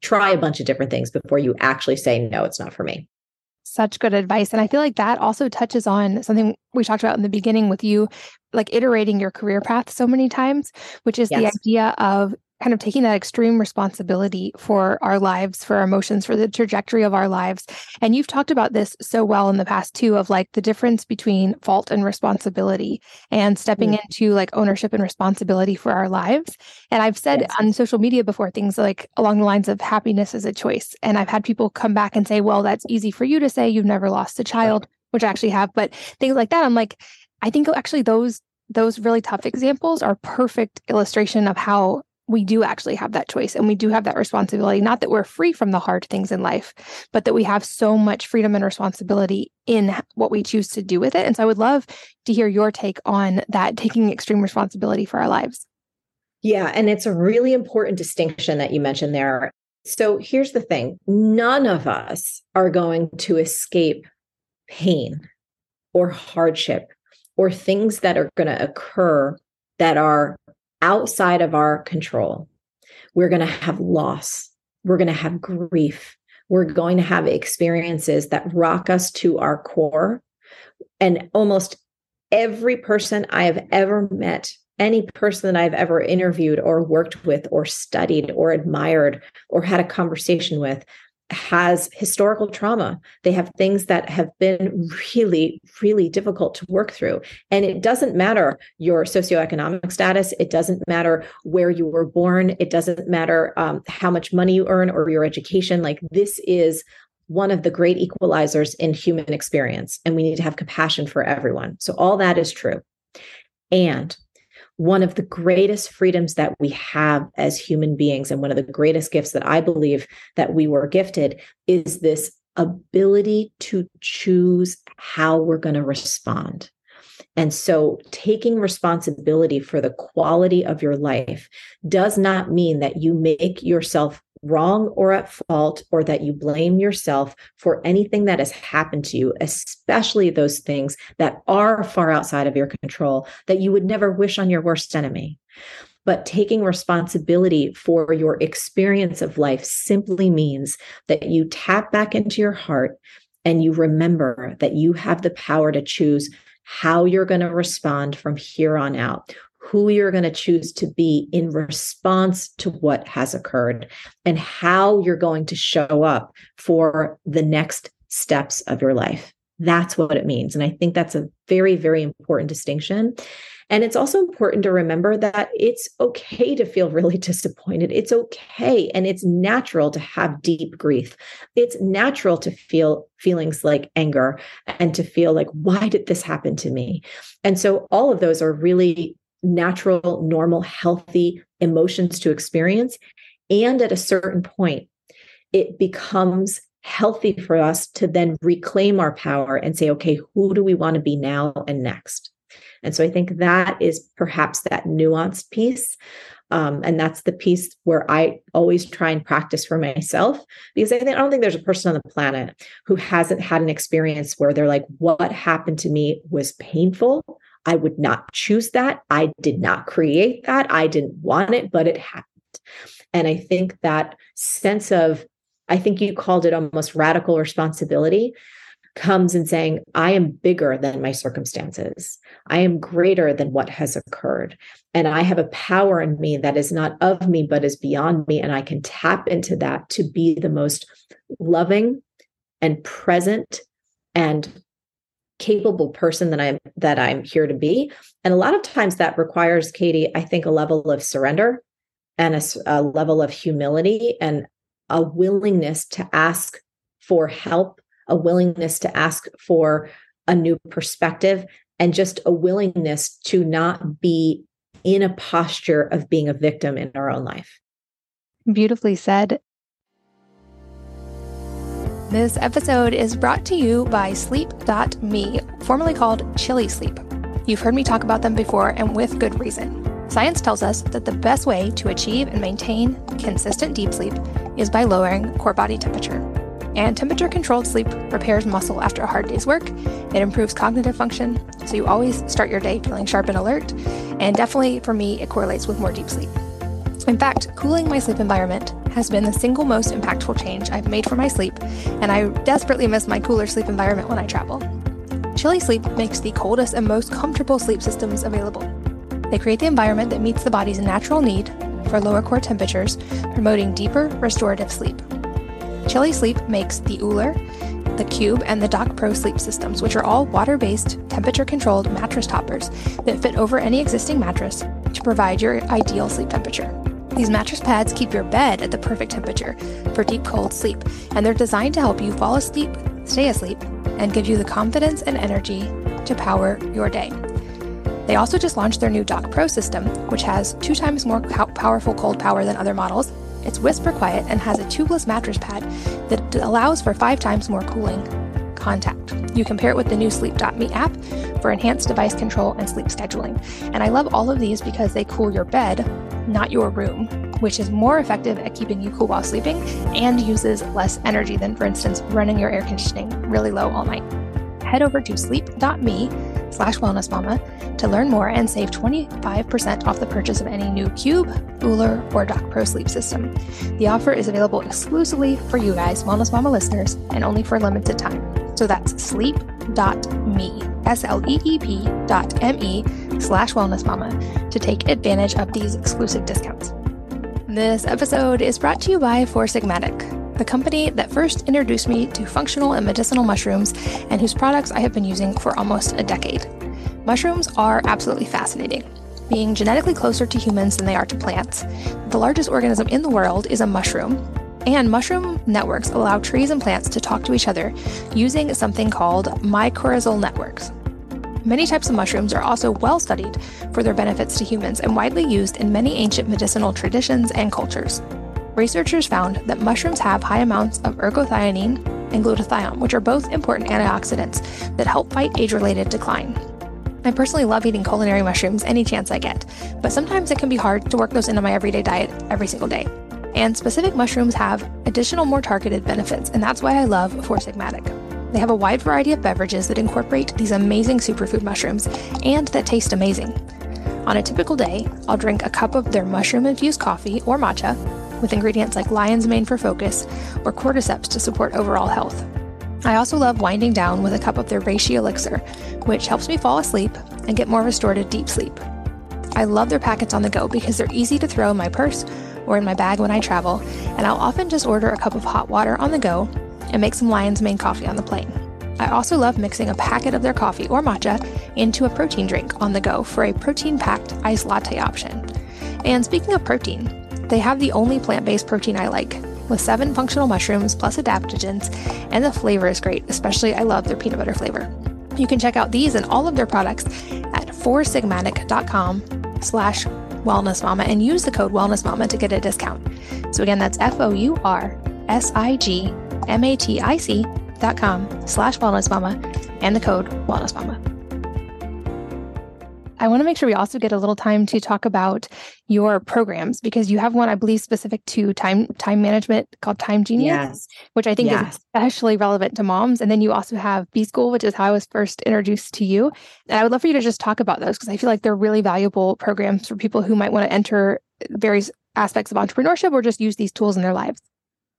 try a bunch of different things before you actually say, no, it's not for me. Such good advice. And I feel like that also touches on something we talked about in the beginning with you, like iterating your career path so many times, which is yes. the idea of kind of taking that extreme responsibility for our lives, for our emotions, for the trajectory of our lives. And you've talked about this so well in the past too, of like the difference between fault and responsibility and stepping mm-hmm. into like ownership and responsibility for our lives. And I've said yes. on social media before things like along the lines of happiness is a choice. And I've had people come back and say, well, that's easy for you to say. You've never lost a child, which I actually have. But things like that, I'm like, I think actually those those really tough examples are perfect illustration of how we do actually have that choice and we do have that responsibility. Not that we're free from the hard things in life, but that we have so much freedom and responsibility in what we choose to do with it. And so I would love to hear your take on that taking extreme responsibility for our lives. Yeah. And it's a really important distinction that you mentioned there. So here's the thing none of us are going to escape pain or hardship or things that are going to occur that are outside of our control. We're going to have loss. We're going to have grief. We're going to have experiences that rock us to our core. And almost every person I have ever met, any person that I've ever interviewed or worked with or studied or admired or had a conversation with has historical trauma. They have things that have been really, really difficult to work through. And it doesn't matter your socioeconomic status. It doesn't matter where you were born. It doesn't matter um, how much money you earn or your education. Like, this is one of the great equalizers in human experience. And we need to have compassion for everyone. So, all that is true. And one of the greatest freedoms that we have as human beings and one of the greatest gifts that i believe that we were gifted is this ability to choose how we're going to respond. And so taking responsibility for the quality of your life does not mean that you make yourself wrong or at fault or that you blame yourself for anything that has happened to you, especially those things that are far outside of your control that you would never wish on your worst enemy. But taking responsibility for your experience of life simply means that you tap back into your heart and you remember that you have the power to choose how you're going to respond from here on out who you're going to choose to be in response to what has occurred and how you're going to show up for the next steps of your life. That's what it means. And I think that's a very, very important distinction. And it's also important to remember that it's okay to feel really disappointed. It's okay. And it's natural to have deep grief. It's natural to feel feelings like anger and to feel like, why did this happen to me? And so all of those are really natural, normal, healthy emotions to experience. And at a certain point, it becomes healthy for us to then reclaim our power and say, okay, who do we want to be now and next? And so I think that is perhaps that nuanced piece. Um, and that's the piece where I always try and practice for myself because I think I don't think there's a person on the planet who hasn't had an experience where they're like, what happened to me was painful. I would not choose that. I did not create that. I didn't want it, but it happened. And I think that sense of, I think you called it almost radical responsibility comes in saying, I am bigger than my circumstances. I am greater than what has occurred. And I have a power in me that is not of me, but is beyond me. And I can tap into that to be the most loving and present and capable person that I'm that I'm here to be. And a lot of times that requires, Katie, I think a level of surrender and a, a level of humility and a willingness to ask for help a willingness to ask for a new perspective, and just a willingness to not be in a posture of being a victim in our own life. Beautifully said. This episode is brought to you by Sleep.me, formerly called Chili Sleep. You've heard me talk about them before, and with good reason. Science tells us that the best way to achieve and maintain consistent deep sleep is by lowering core body temperature. And temperature controlled sleep repairs muscle after a hard day's work. It improves cognitive function, so you always start your day feeling sharp and alert. And definitely for me, it correlates with more deep sleep. In fact, cooling my sleep environment has been the single most impactful change I've made for my sleep, and I desperately miss my cooler sleep environment when I travel. Chili Sleep makes the coldest and most comfortable sleep systems available. They create the environment that meets the body's natural need for lower core temperatures, promoting deeper, restorative sleep. Chili Sleep makes the Ooler, the Cube, and the Dock Pro sleep systems, which are all water based, temperature controlled mattress toppers that fit over any existing mattress to provide your ideal sleep temperature. These mattress pads keep your bed at the perfect temperature for deep cold sleep, and they're designed to help you fall asleep, stay asleep, and give you the confidence and energy to power your day. They also just launched their new Dock Pro system, which has two times more powerful cold power than other models it's whisper quiet and has a tubeless mattress pad that allows for five times more cooling contact. You can pair it with the new Sleep.me app for enhanced device control and sleep scheduling. And I love all of these because they cool your bed, not your room, which is more effective at keeping you cool while sleeping and uses less energy than, for instance, running your air conditioning really low all night. Head over to sleep.me slash wellness mama to learn more and save 25% off the purchase of any new Cube, Ooler, or Dock Pro sleep system. The offer is available exclusively for you guys, Wellness Mama listeners, and only for a limited time. So that's sleep.me, S-L-E-E-P dot M-E slash wellness mama to take advantage of these exclusive discounts. This episode is brought to you by Four Sigmatic, the company that first introduced me to functional and medicinal mushrooms and whose products I have been using for almost a decade. Mushrooms are absolutely fascinating. Being genetically closer to humans than they are to plants, the largest organism in the world is a mushroom. And mushroom networks allow trees and plants to talk to each other using something called mycorrhizal networks. Many types of mushrooms are also well studied for their benefits to humans and widely used in many ancient medicinal traditions and cultures. Researchers found that mushrooms have high amounts of ergothioneine and glutathione, which are both important antioxidants that help fight age related decline. I personally love eating culinary mushrooms any chance I get, but sometimes it can be hard to work those into my everyday diet every single day. And specific mushrooms have additional more targeted benefits, and that's why I love Four Sigmatic. They have a wide variety of beverages that incorporate these amazing superfood mushrooms and that taste amazing. On a typical day, I'll drink a cup of their mushroom infused coffee or matcha with ingredients like lion's mane for focus or cordyceps to support overall health. I also love winding down with a cup of their reishi elixir, which helps me fall asleep and get more restorative deep sleep. I love their packets on the go because they're easy to throw in my purse or in my bag when I travel, and I'll often just order a cup of hot water on the go and make some lion's mane coffee on the plane. I also love mixing a packet of their coffee or matcha into a protein drink on the go for a protein packed iced latte option. And speaking of protein, they have the only plant based protein I like, with seven functional mushrooms plus adaptogens, and the flavor is great, especially I love their peanut butter flavor. You can check out these and all of their products at foursigmatic.com slash wellnessmama and use the code wellnessmama to get a discount. So again, that's F-O-U-R-S-I-G-M-A-T-I-C dot com slash wellnessmama and the code wellnessmama. I want to make sure we also get a little time to talk about your programs because you have one, I believe, specific to time time management called Time Genius, yes. which I think yes. is especially relevant to moms. And then you also have B-School, which is how I was first introduced to you. And I would love for you to just talk about those because I feel like they're really valuable programs for people who might want to enter various aspects of entrepreneurship or just use these tools in their lives.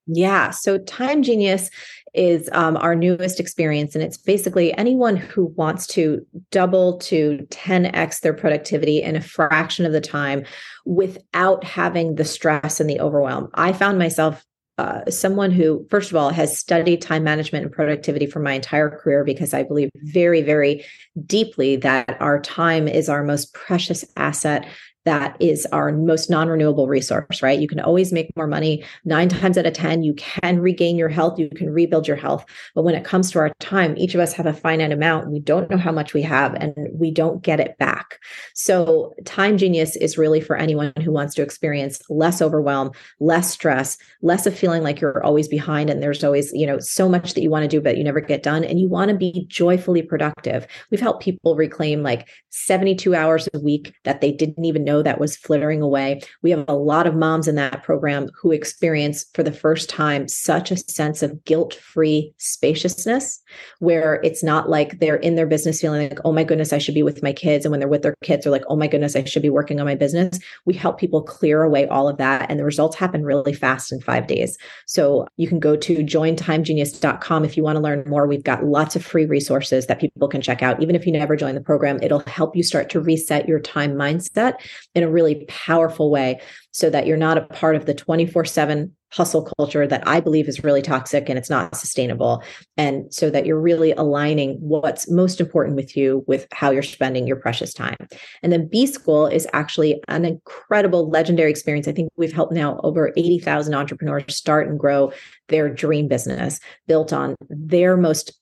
Yeah. So Time Genius is um, our newest experience. And it's basically anyone who wants to double to 10x their productivity in a fraction of the time without having the stress and the overwhelm. I found myself uh, someone who, first of all, has studied time management and productivity for my entire career because I believe very, very deeply that our time is our most precious asset that is our most non-renewable resource right? You can always make more money. Nine times out of ten you can regain your health you can rebuild your health. But when it comes to our time each of us have a finite amount. We don't know how much we have and we don't get it back. So time genius is really for anyone who wants to experience less overwhelm less stress less of feeling like you're always behind and there's always you know so much that you want to do but you never get done. And you want to be joyfully productive. We've helped people reclaim like 72 hours a week that they didn't even know know that was flittering away. We have a lot of moms in that program who experience for the first time such a sense of guilt free spaciousness where it's not like they're in their business feeling like, oh my goodness, I should be with my kids. And when they're with their kids, they're like, oh my goodness, I should be working on my business. We help people clear away all of that. And the results happen really fast in five days. So you can go to jointimegenius.com if you want to learn more. We've got lots of free resources that people can check out. Even if you never join the program, it'll help you start to reset your time mindset in a really powerful way so that you're not a part of the 24 7 hustle culture that I believe is really toxic and it's not sustainable. And so that you're really aligning what's most important with you with how you're spending your precious time. And then B-School is actually an incredible, legendary experience. I think we've helped now over 80,000 entrepreneurs start and grow their dream business built on their most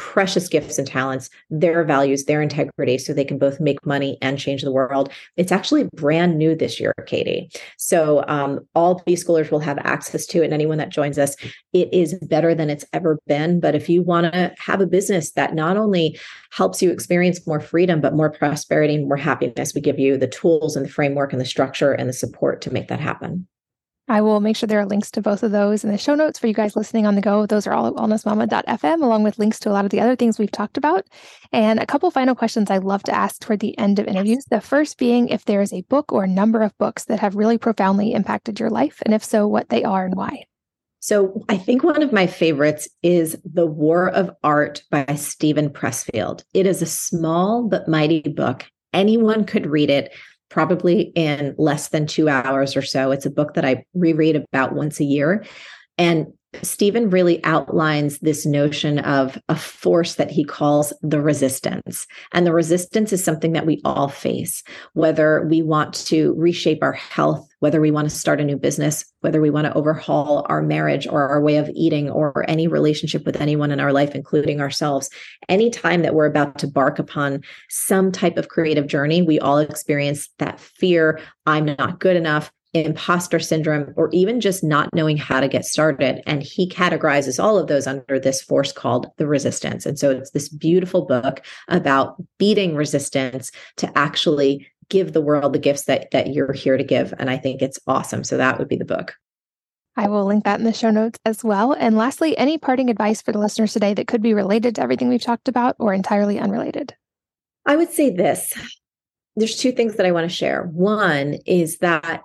precious gifts and talents, their values, their integrity, so they can both make money and change the world. It's actually brand new this year, Katie. So um, all B schoolers will have access to it, and anyone that joins us, it is better than it's ever been. But if you want to have a business that not only helps you experience more freedom, but more prosperity and more happiness, we give you the tools and the framework and the structure and the support to make that happen. I will make sure there are links to both of those in the show notes for you guys listening on the go. Those are all at wellnessmama.fm, along with links to a lot of the other things we've talked about. And a couple final questions I love to ask toward the end of interviews. The first being if there is a book or a number of books that have really profoundly impacted your life, and if so, what they are and why. So I think one of my favorites is The War of Art by Steven Pressfield. It is a small but mighty book. Anyone could read it probably in less than two hours or so. It's a book that I reread about once a year. And Steven really outlines this notion of a force that he calls the resistance. And the resistance is something that we all face, whether we want to reshape our health, whether we want to start a new business, whether we want to overhaul our marriage or our way of eating or any relationship with anyone in our life, including ourselves. Anytime that we're about to bark upon some type of creative journey, we all experience that fear I'm not good enough imposter syndrome, or even just not knowing how to get started. And he categorizes all of those under this force called the resistance. And so it's this beautiful book about beating resistance to actually give the world the gifts that that you're here to give. And I think it's awesome. So that would be the book. I will link that in the show notes as well. And lastly, any parting advice for the listeners today that could be related to everything we've talked about or entirely unrelated? I would say this. There's two things that I want to share. One is that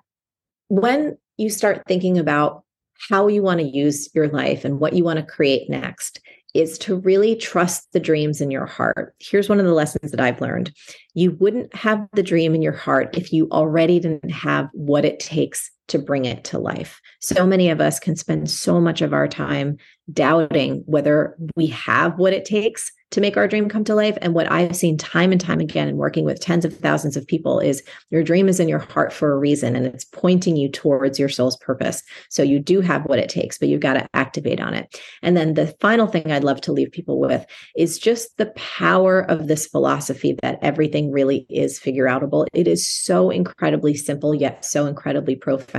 when you start thinking about how you want to use your life and what you want to create next is to really trust the dreams in your heart. Here's one of the lessons that I've learned. You wouldn't have the dream in your heart if you already didn't have what it takes to bring it to life. So many of us can spend so much of our time doubting whether we have what it takes to make our dream come to life. And what I've seen time and time again in working with tens of thousands of people is your dream is in your heart for a reason and it's pointing you towards your soul's purpose. So you do have what it takes, but you've got to activate on it. And then the final thing I'd love to leave people with is just the power of this philosophy that everything really is figureoutable. It is so incredibly simple, yet so incredibly profound.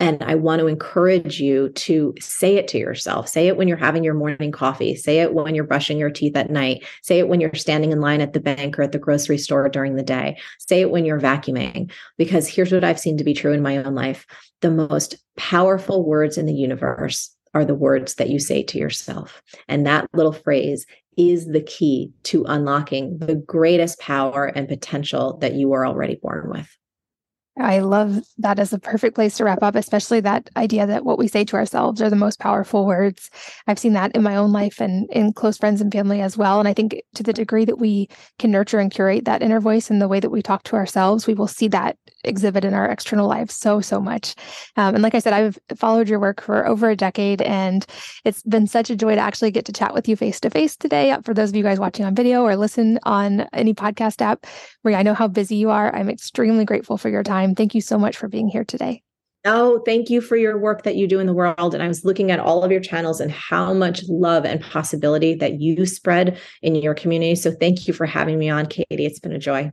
And I want to encourage you to say it to yourself. Say it when you're having your morning coffee. Say it when you're brushing your teeth at night. Say it when you're standing in line at the bank or at the grocery store during the day. Say it when you're vacuuming. Because here's what I've seen to be true in my own life the most powerful words in the universe are the words that you say to yourself. And that little phrase is the key to unlocking the greatest power and potential that you are already born with. I love that as a perfect place to wrap up, especially that idea that what we say to ourselves are the most powerful words. I've seen that in my own life and in close friends and family as well. And I think to the degree that we can nurture and curate that inner voice in the way that we talk to ourselves, we will see that exhibit in our external lives so, so much. Um, and like I said, I've followed your work for over a decade, and it's been such a joy to actually get to chat with you face to face today. For those of you guys watching on video or listen on any podcast app, Marie, I know how busy you are. I'm extremely grateful for your time. Thank you so much for being here today. Oh, thank you for your work that you do in the world. And I was looking at all of your channels and how much love and possibility that you spread in your community. So thank you for having me on, Katie. It's been a joy.